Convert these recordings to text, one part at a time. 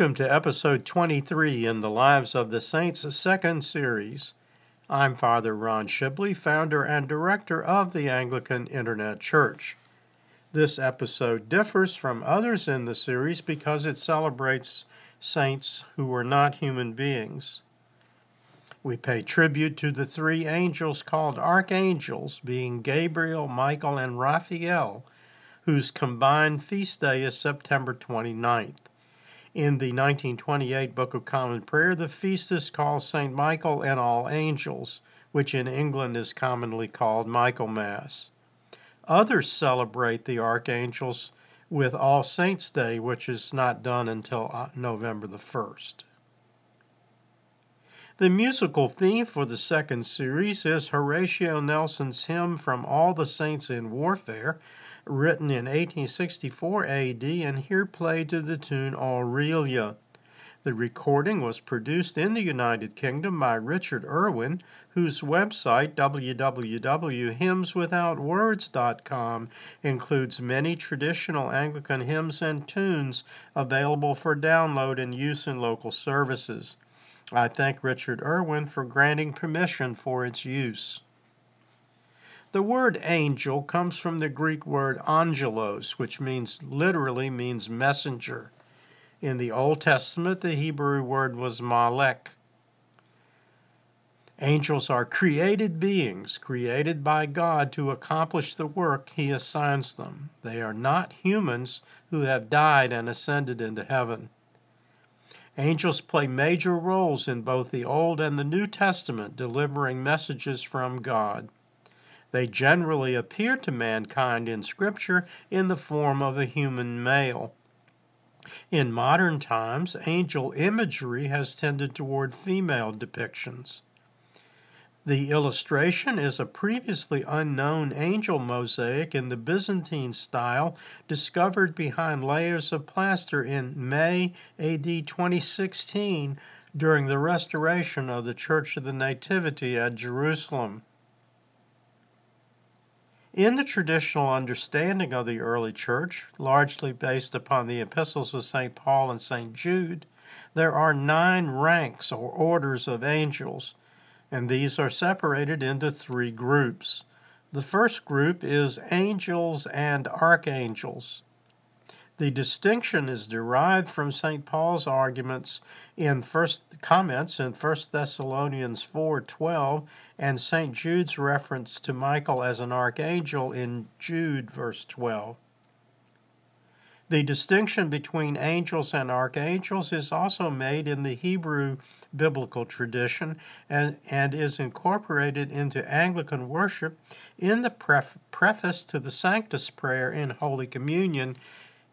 Welcome to episode 23 in the Lives of the Saints second series. I'm Father Ron Shibley, founder and director of the Anglican Internet Church. This episode differs from others in the series because it celebrates saints who were not human beings. We pay tribute to the three angels called archangels, being Gabriel, Michael, and Raphael, whose combined feast day is September 29th. In the 1928 Book of Common Prayer, the feast is called St. Michael and All Angels, which in England is commonly called Michaelmas. Others celebrate the archangels with All Saints' Day, which is not done until uh, November the 1st. The musical theme for the second series is Horatio Nelson's hymn From All the Saints in Warfare, written in 1864 AD and here played to the tune Aurelia. The recording was produced in the United Kingdom by Richard Irwin, whose website, www.hymnswithoutwords.com, includes many traditional Anglican hymns and tunes available for download and use in local services. I thank Richard Irwin for granting permission for its use. The word angel comes from the Greek word angelos, which means literally means messenger. In the Old Testament, the Hebrew word was malek. Angels are created beings, created by God to accomplish the work He assigns them. They are not humans who have died and ascended into heaven. Angels play major roles in both the Old and the New Testament, delivering messages from God. They generally appear to mankind in Scripture in the form of a human male. In modern times, angel imagery has tended toward female depictions. The illustration is a previously unknown angel mosaic in the Byzantine style discovered behind layers of plaster in May AD 2016 during the restoration of the Church of the Nativity at Jerusalem. In the traditional understanding of the early church, largely based upon the epistles of St. Paul and St. Jude, there are nine ranks or orders of angels, and these are separated into three groups. The first group is angels and archangels. The distinction is derived from St. Paul's arguments in first comments in 1 Thessalonians 4:12 and St. Jude's reference to Michael as an archangel in Jude verse 12. The distinction between angels and archangels is also made in the Hebrew biblical tradition and, and is incorporated into Anglican worship in the pref- preface to the Sanctus prayer in Holy Communion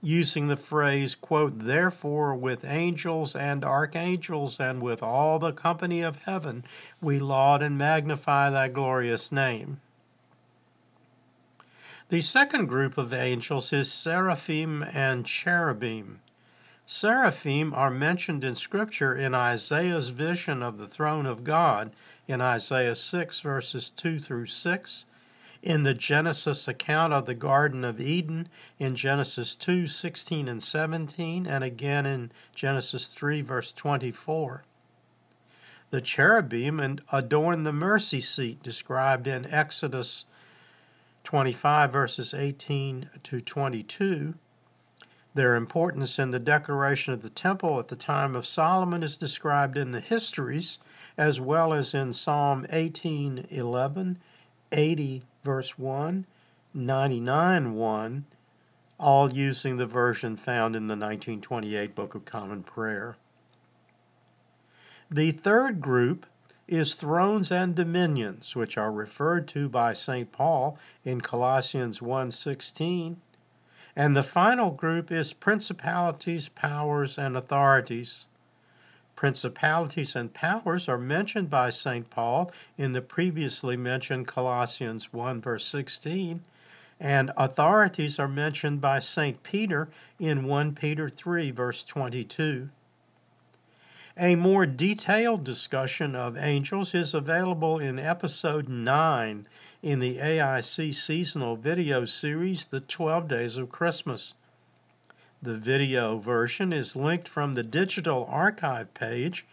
using the phrase, quote, therefore with angels and archangels and with all the company of heaven we laud and magnify thy glorious name. The second group of angels is seraphim and cherubim. Seraphim are mentioned in Scripture in Isaiah's vision of the throne of God in Isaiah 6, verses 2 through 6, in the Genesis account of the Garden of Eden in Genesis 2 16 and 17, and again in Genesis 3 verse 24. The cherubim adorn the mercy seat described in Exodus 25 verses 18 to 22. Their importance in the decoration of the temple at the time of Solomon is described in the histories as well as in Psalm 18:11, 80 verse 1, 99 1, all using the version found in the 1928 Book of Common Prayer. The third group is thrones and dominions, which are referred to by St. Paul in Colossians 1:16. And the final group is principalities, powers, and authorities. Principalities and powers are mentioned by St. Paul in the previously mentioned Colossians 1, verse 16, and authorities are mentioned by St. Peter in 1 Peter 3, verse 22. A more detailed discussion of angels is available in episode 9 in the AIC seasonal video series, The 12 Days of Christmas. The video version is linked from the digital archive page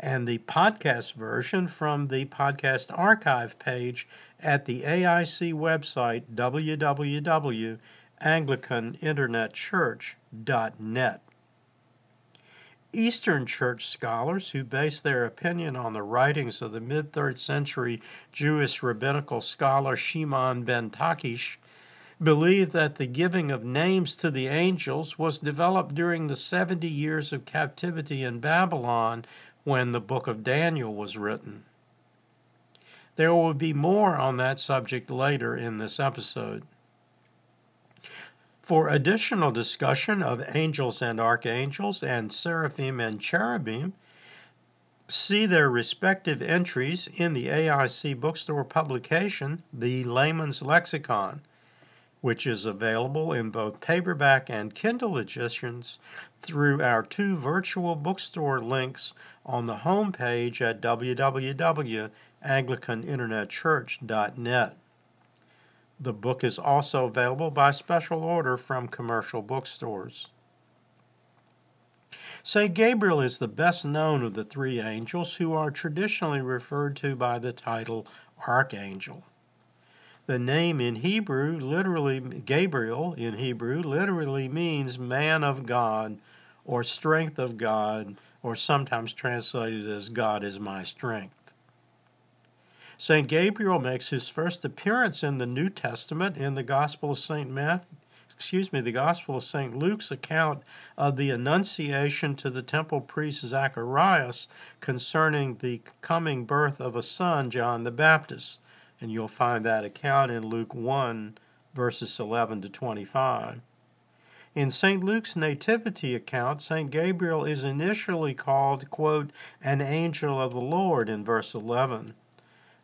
and the podcast version from the podcast archive page at the AIC website www.anglicaninternetchurch.net. Eastern Church scholars who base their opinion on the writings of the mid 3rd century Jewish rabbinical scholar Shimon ben Lakish believe that the giving of names to the angels was developed during the 70 years of captivity in Babylon when the book of Daniel was written. There will be more on that subject later in this episode. For additional discussion of angels and archangels and seraphim and cherubim, see their respective entries in the AIC bookstore publication, The Layman's Lexicon, which is available in both paperback and Kindle editions through our two virtual bookstore links on the home page at www.anglicaninternetchurch.net. The book is also available by special order from commercial bookstores. St. Gabriel is the best known of the three angels who are traditionally referred to by the title Archangel. The name in Hebrew, literally, Gabriel in Hebrew, literally means man of God or strength of God, or sometimes translated as God is my strength. St. Gabriel makes his first appearance in the New Testament in the Gospel of St. Matthew, excuse me, the Gospel of St. Luke's account of the Annunciation to the temple priest Zacharias concerning the coming birth of a son, John the Baptist. And you'll find that account in Luke 1, verses 11 to 25. In St. Luke's nativity account, St. Gabriel is initially called, quote, an angel of the Lord in verse 11.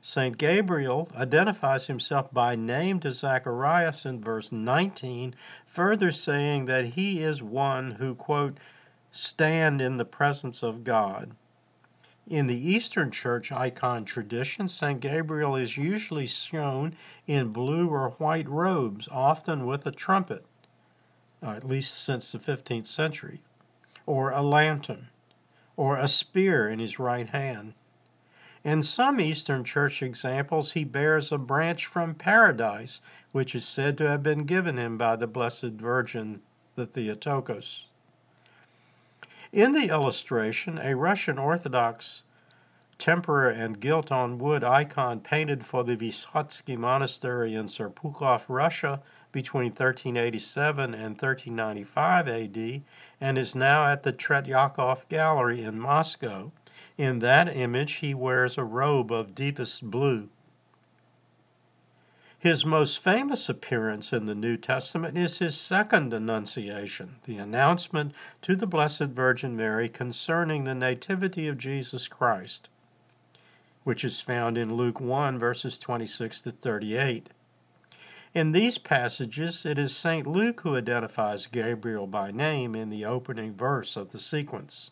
St. Gabriel identifies himself by name to Zacharias in verse 19, further saying that he is one who, quote, stand in the presence of God. In the Eastern Church icon tradition, St. Gabriel is usually shown in blue or white robes, often with a trumpet, uh, at least since the 15th century, or a lantern, or a spear in his right hand. In some Eastern Church examples, he bears a branch from paradise, which is said to have been given him by the Blessed Virgin, the Theotokos. In the illustration, a Russian Orthodox tempera and gilt on wood icon painted for the Vysotsky Monastery in Serpukhov, Russia between 1387 and 1395 AD and is now at the Tretyakov Gallery in Moscow in that image, he wears a robe of deepest blue. His most famous appearance in the New Testament is his second Annunciation, the announcement to the Blessed Virgin Mary concerning the Nativity of Jesus Christ, which is found in Luke 1, verses 26 to 38. In these passages, it is St. Luke who identifies Gabriel by name in the opening verse of the sequence.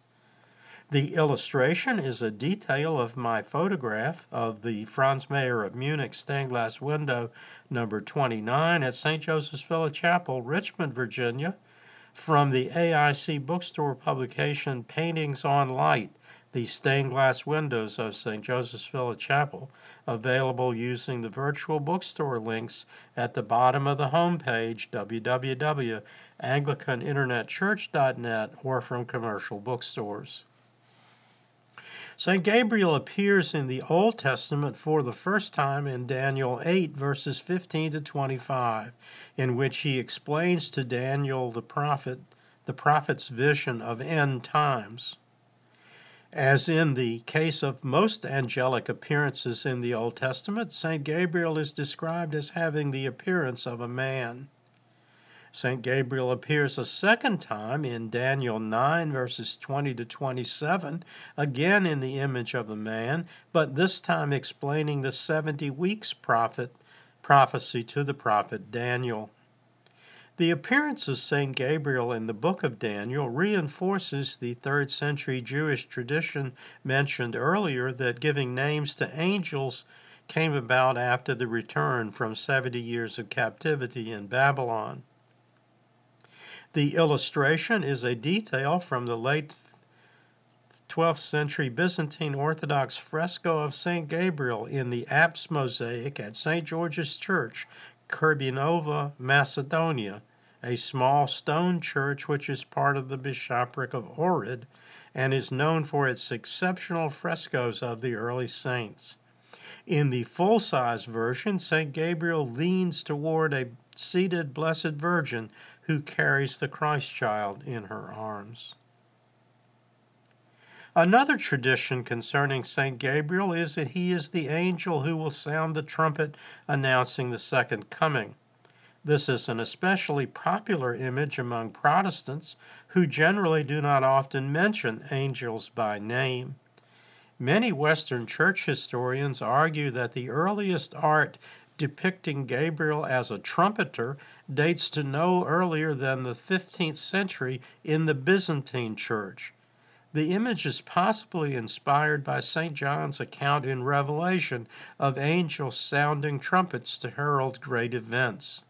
The illustration is a detail of my photograph of the Franz Mayer of Munich stained glass window number 29 at St. Joseph's Villa Chapel, Richmond, Virginia, from the AIC bookstore publication Paintings on Light, the stained glass windows of St. Joseph's Villa Chapel, available using the virtual bookstore links at the bottom of the homepage, www.anglicaninternetchurch.net, or from commercial bookstores. St. Gabriel appears in the Old Testament for the first time in Daniel 8, verses 15 to 25, in which he explains to Daniel the prophet the prophet's vision of end times. As in the case of most angelic appearances in the Old Testament, St. Gabriel is described as having the appearance of a man. St. Gabriel appears a second time in Daniel 9, verses 20 to 27, again in the image of a man, but this time explaining the 70 weeks prophet, prophecy to the prophet Daniel. The appearance of St. Gabriel in the book of Daniel reinforces the third century Jewish tradition mentioned earlier that giving names to angels came about after the return from 70 years of captivity in Babylon. The illustration is a detail from the late 12th century Byzantine Orthodox fresco of St. Gabriel in the apse mosaic at St. George's Church, Kurbinovo, Macedonia, a small stone church which is part of the bishopric of Ohrid and is known for its exceptional frescoes of the early saints. In the full size version, St. Gabriel leans toward a seated Blessed Virgin who carries the Christ child in her arms. Another tradition concerning St. Gabriel is that he is the angel who will sound the trumpet announcing the second coming. This is an especially popular image among Protestants who generally do not often mention angels by name. Many Western church historians argue that the earliest art depicting Gabriel as a trumpeter dates to no earlier than the 15th century in the Byzantine church. The image is possibly inspired by St. John's account in Revelation of angels sounding trumpets to herald great events.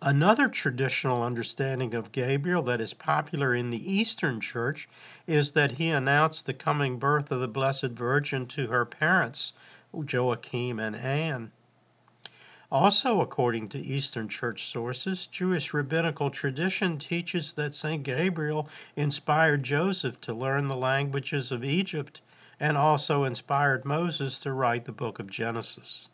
Another traditional understanding of Gabriel that is popular in the Eastern Church is that he announced the coming birth of the Blessed Virgin to her parents, Joachim and Anne. Also, according to Eastern Church sources, Jewish rabbinical tradition teaches that St. Gabriel inspired Joseph to learn the languages of Egypt and also inspired Moses to write the book of Genesis.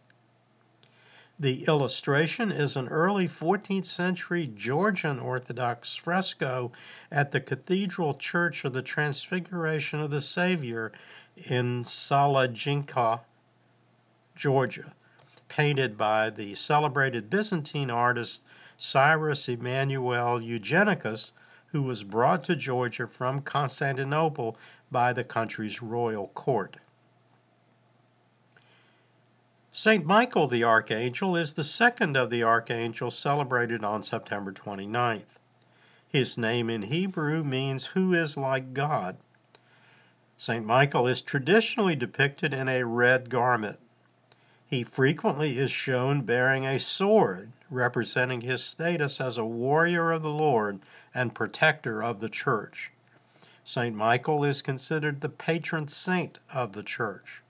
The illustration is an early 14th century Georgian Orthodox fresco at the Cathedral Church of the Transfiguration of the Savior in Tsalenjikha, Georgia, painted by the celebrated Byzantine artist Cyrus Emmanuel Eugenicus, who was brought to Georgia from Constantinople by the country's royal court. St. Michael the Archangel is the second of the archangels celebrated on September 29th. His name in Hebrew means who is like God. St. Michael is traditionally depicted in a red garment. He frequently is shown bearing a sword, representing his status as a warrior of the Lord and protector of the church. St. Michael is considered the patron saint of the church.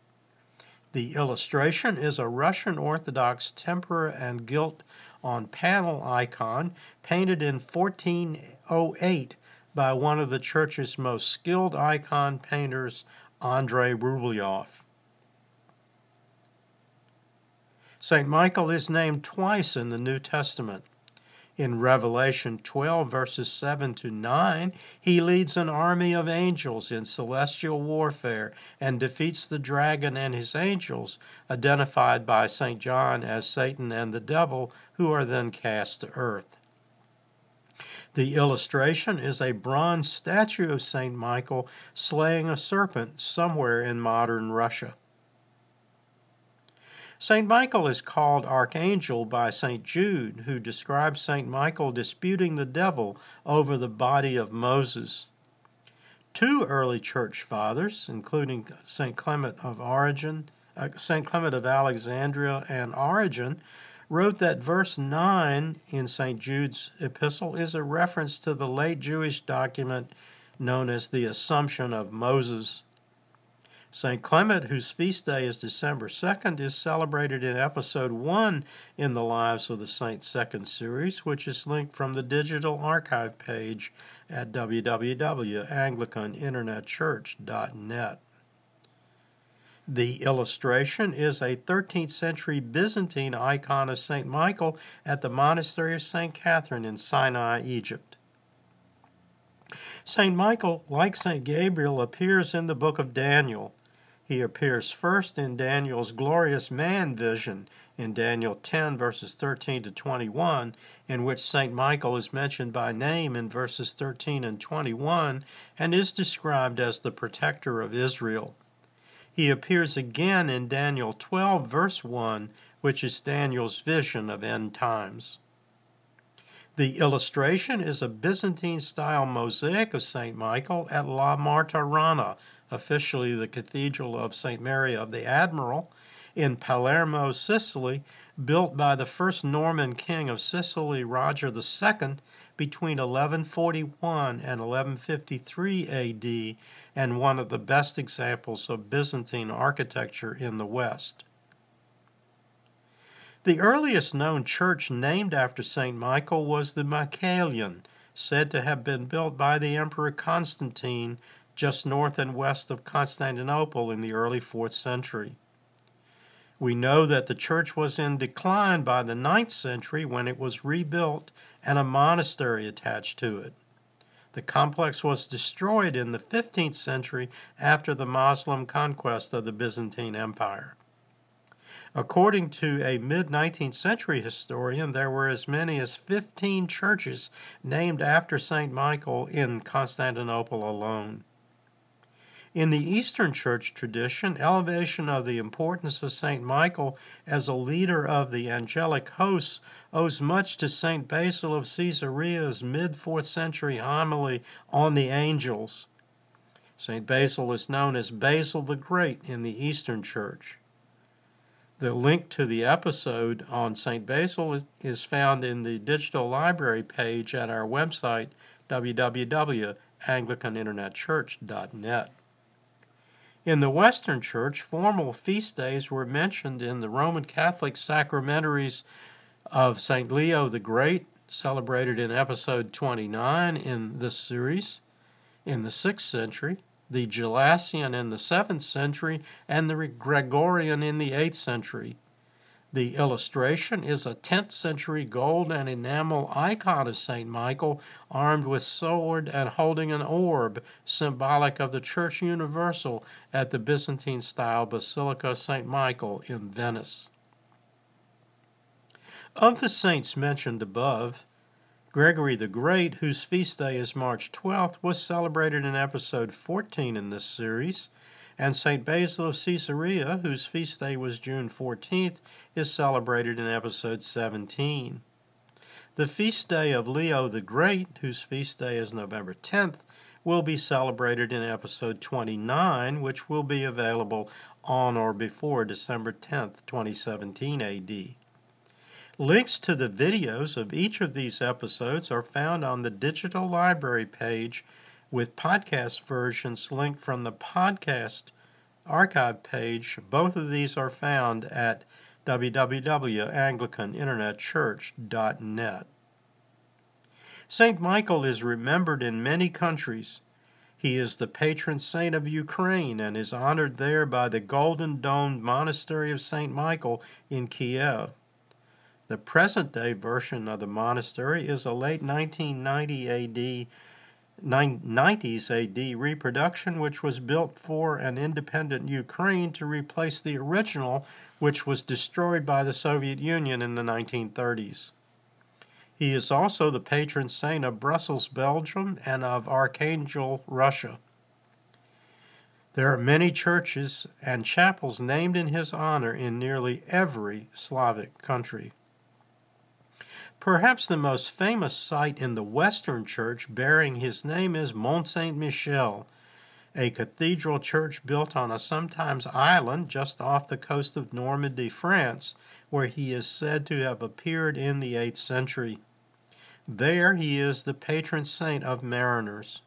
The illustration is a Russian Orthodox tempera and gilt on panel icon painted in 1408 by one of the church's most skilled icon painters, Andrei Rublev. St. Michael is named twice in the New Testament. In Revelation 12, verses 7 to 9, he leads an army of angels in celestial warfare and defeats the dragon and his angels, identified by St. John as Satan and the devil, who are then cast to earth. The illustration is a bronze statue of St. Michael slaying a serpent somewhere in modern Russia. St. Michael is called Archangel by St. Jude, who describes St. Michael disputing the devil over the body of Moses. Two early church fathers, including St. Clement of Origin, uh, St. Clement of Alexandria, and Origen, wrote that verse 9 in St. Jude's epistle is a reference to the late Jewish document known as the Assumption of Moses. St. Clement, whose feast day is December 2nd, is celebrated in episode 1 in the Lives of the Saints second series, which is linked from the digital archive page at www.anglicaninternetchurch.net. The illustration is a 13th century Byzantine icon of St. Michael at the monastery of St. Catherine in Sinai, Egypt. St. Michael, like St. Gabriel, appears in the book of Daniel. He appears first in Daniel's glorious man vision in Daniel 10, verses 13 to 21, in which St. Michael is mentioned by name in verses 13 and 21 and is described as the protector of Israel. He appears again in Daniel 12, verse 1, which is Daniel's vision of end times. The illustration is a Byzantine style mosaic of St. Michael at La Martorana, officially the Cathedral of St. Mary of the Admiral, in Palermo, Sicily, built by the first Norman king of Sicily, Roger II, between 1141 and 1153 AD and one of the best examples of Byzantine architecture in the West. The earliest known church named after St. Michael was the Michaelion, said to have been built by the Emperor Constantine just north and west of Constantinople in the early 4th century. We know that the church was in decline by the 9th century when it was rebuilt and a monastery attached to it. The complex was destroyed in the 15th century after the Muslim conquest of the Byzantine Empire. According to a mid 19th century historian, there were as many as 15 churches named after St. Michael in Constantinople alone. In the Eastern Church tradition, elevation of the importance of St. Michael as a leader of the angelic hosts owes much to St. Basil of Caesarea's mid 4th century homily on the angels. St. Basil is known as Basil the Great in the Eastern Church. The link to the episode on St. Basil is found in the digital library page at our website, www.anglicaninternetchurch.net. In the Western Church, formal feast days were mentioned in the Roman Catholic sacramentaries of St. Leo the Great, celebrated in episode 29 in this series, in the 6th century, the Gelasian in the 7th century, and the Gregorian in the 8th century. The illustration is a 10th century gold and enamel icon of St. Michael, armed with sword and holding an orb, symbolic of the Church Universal at the Byzantine style Basilica St. Michael in Venice. Of the saints mentioned above, Gregory the Great, whose feast day is March 12th, was celebrated in episode 14 in this series and St. Basil of Caesarea, whose feast day was June 14th, is celebrated in episode 17. The feast day of Leo the Great, whose feast day is November 10th, will be celebrated in episode 29, which will be available on or before December 10th, 2017 AD. Links to the videos of each of these episodes are found on the digital library page with podcast versions linked from the podcast archive page. Both of these are found at www.anglicaninternetchurch.net. St. Michael is remembered in many countries. He is the patron saint of Ukraine and is honored there by the Golden Domed Monastery of St. Michael in Kiev. The present day version of the monastery is a late 1990 AD 90s AD reproduction, which was built for an independent Ukraine to replace the original, which was destroyed by the Soviet Union in the 1930s. He is also the patron saint of Brussels, Belgium, and of Archangel, Russia. There are many churches and chapels named in his honor in nearly every Slavic country. Perhaps the most famous site in the Western Church bearing his name is Mont Saint Michel, a cathedral church built on a sometimes island just off the coast of Normandy, France, where he is said to have appeared in the 8th century. There he is the patron saint of mariners.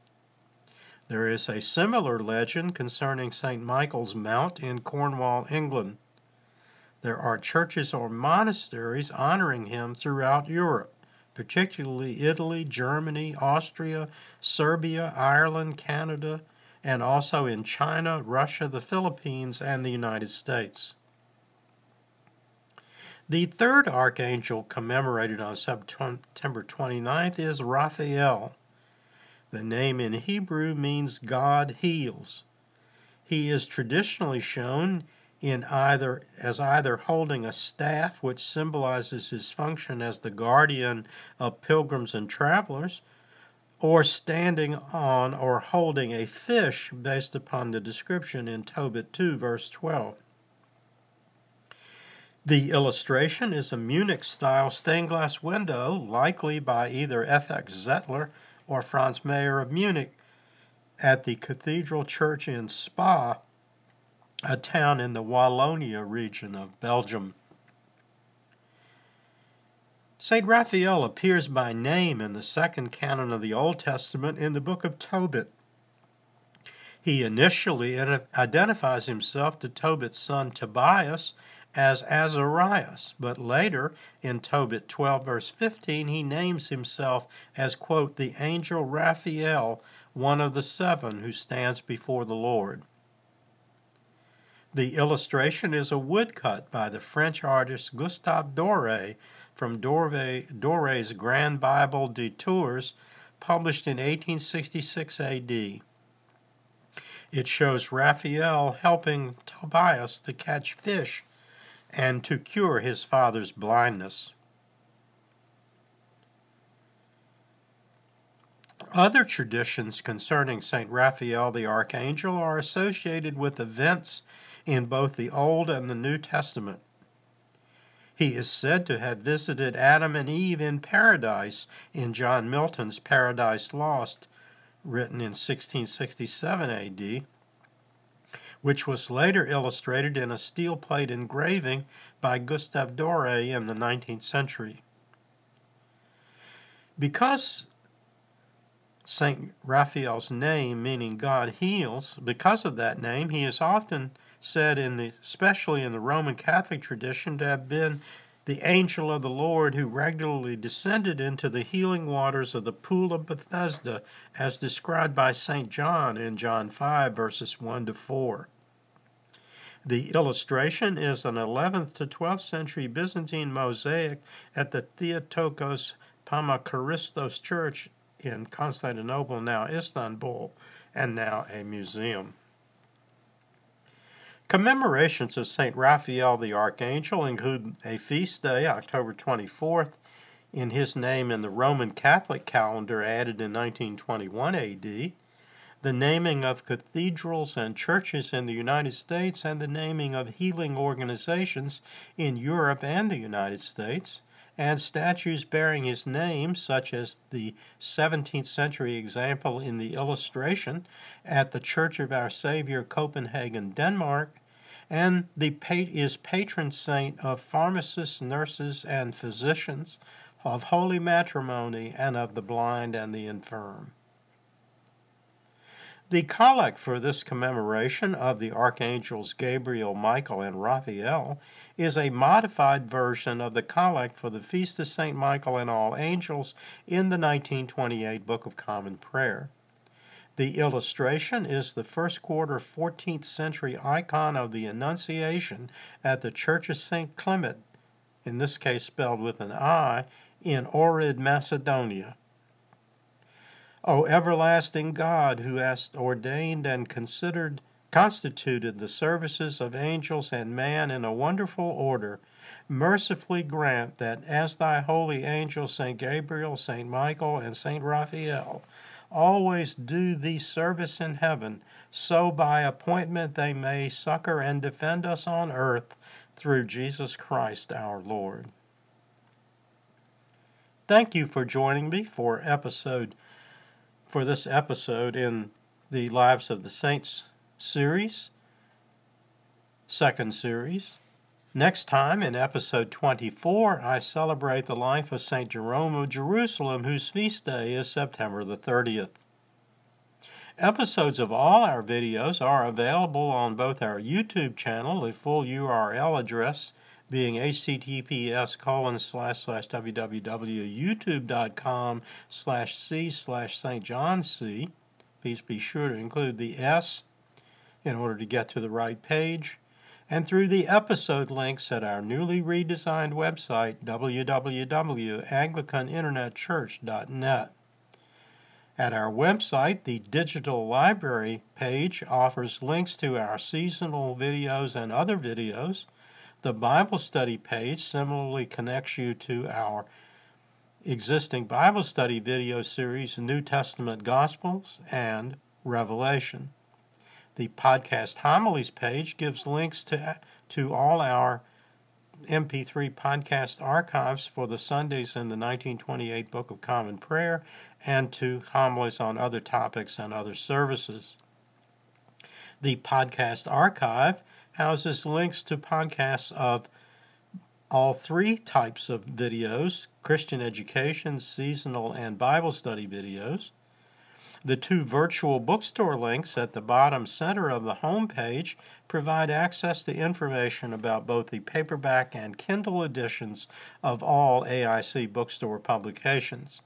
There is a similar legend concerning St. Michael's Mount in Cornwall, England. There are churches or monasteries honoring him throughout Europe, particularly Italy, Germany, Austria, Serbia, Ireland, Canada, and also in China, Russia, the Philippines, and the United States. The third archangel commemorated on September 29th is Raphael. The name in Hebrew means God heals. He is traditionally shown in either as either holding a staff which symbolizes his function as the guardian of pilgrims and travelers or standing on or holding a fish based upon the description in Tobit 2 verse 12 the illustration is a Munich style stained glass window, likely by either F.X. Zettler or Franz Mayer of Munich, at the Cathedral Church in Spa a town in the Wallonia region of Belgium. St. Raphael appears by name in the second canon of the Old Testament in the book of Tobit. He initially identifies himself to Tobit's son Tobias as Azarias, but later in Tobit 12, verse 15, he names himself as, quote, the angel Raphael, one of the seven who stands before the Lord. The illustration is a woodcut by the French artist Gustave Doré from Doré's Grand Bible de Tours, published in 1866 AD. It shows Raphael helping Tobias to catch fish and to cure his father's blindness. Other traditions concerning St. Raphael the Archangel are associated with events in both the Old and the New Testament. He is said to have visited Adam and Eve in paradise in John Milton's Paradise Lost, written in 1667 AD, which was later illustrated in a steel plate engraving by Gustave Doré in the 19th century. Because St. Raphael's name, meaning God heals, because of that name, he is often said in the especially in the Roman Catholic tradition to have been the angel of the Lord who regularly descended into the healing waters of the pool of Bethesda as described by St. John in John 5 verses 1 to 4. The illustration is an 11th to 12th century Byzantine mosaic at the Theotokos Pammakaristos Church in Constantinople, now Istanbul, and now a museum. Commemorations of St. Raphael the Archangel include a feast day, October 24th, in his name in the Roman Catholic calendar added in 1921 AD, the naming of cathedrals and churches in the United States, and the naming of healing organizations in Europe and the United States, and statues bearing his name, such as the 17th century example in the illustration at the Church of Our Savior, Copenhagen, Denmark, and the is patron saint of pharmacists, nurses, and physicians, of holy matrimony, and of the blind and the infirm. The collect for this commemoration of the archangels Gabriel, Michael, and Raphael is a modified version of the collect for the Feast of St. Michael and All Angels in the 1928 Book of Common Prayer. The illustration is the first quarter 14th century icon of the Annunciation at the Church of St. Clement, in this case spelled with an I, in Ohrid, Macedonia. O everlasting God, who hast ordained and considered constituted the services of angels and man in a wonderful order, mercifully grant that as thy holy angels Saint Gabriel, Saint Michael, and Saint Raphael always do thee service in heaven, so by appointment they may succor and defend us on earth through Jesus Christ our Lord. Thank you for joining me for episode for this episode in the Lives of the Saints series, second series. Next time, in episode 24, I celebrate the life of St. Jerome of Jerusalem, whose feast day is September the 30th. Episodes of all our videos are available on both our YouTube channel, the full URL address being https colon slash slash www.youtube.com slash c slash St. John C. Please be sure to include the S in order to get to the right page and through the episode links at our newly redesigned website, www.anglicaninternetchurch.net. At our website, the digital library page offers links to our seasonal videos and other videos. The Bible study page similarly connects you to our existing Bible study video series, New Testament Gospels and Revelation. The podcast homilies page gives links to, to all our MP3 podcast archives for the Sundays in the 1928 Book of Common Prayer and to homilies on other topics and other services. The podcast archive houses links to podcasts of All three types of videos Christian education, seasonal, and Bible study videos. The two virtual bookstore links at the bottom center of the home page provide access to information about both the paperback and Kindle editions of all AIC bookstore publications.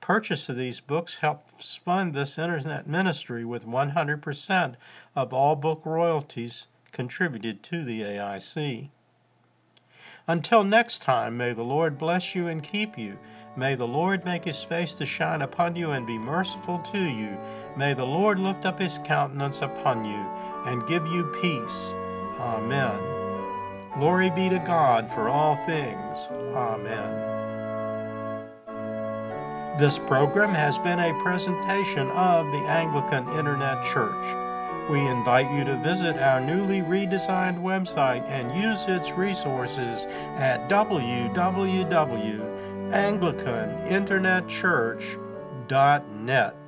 Purchase of these books helps fund this internet ministry with 100% of all book royalties contributed to the AIC. Until next time, may the Lord bless you and keep you. May the Lord make his face to shine upon you and be merciful to you. May the Lord lift up his countenance upon you and give you peace. Amen. Glory be to God for all things. Amen. This program has been a presentation of the Anglican Internet Church. We invite you to visit our newly redesigned website and use its resources at www anglicaninternetchurch.net.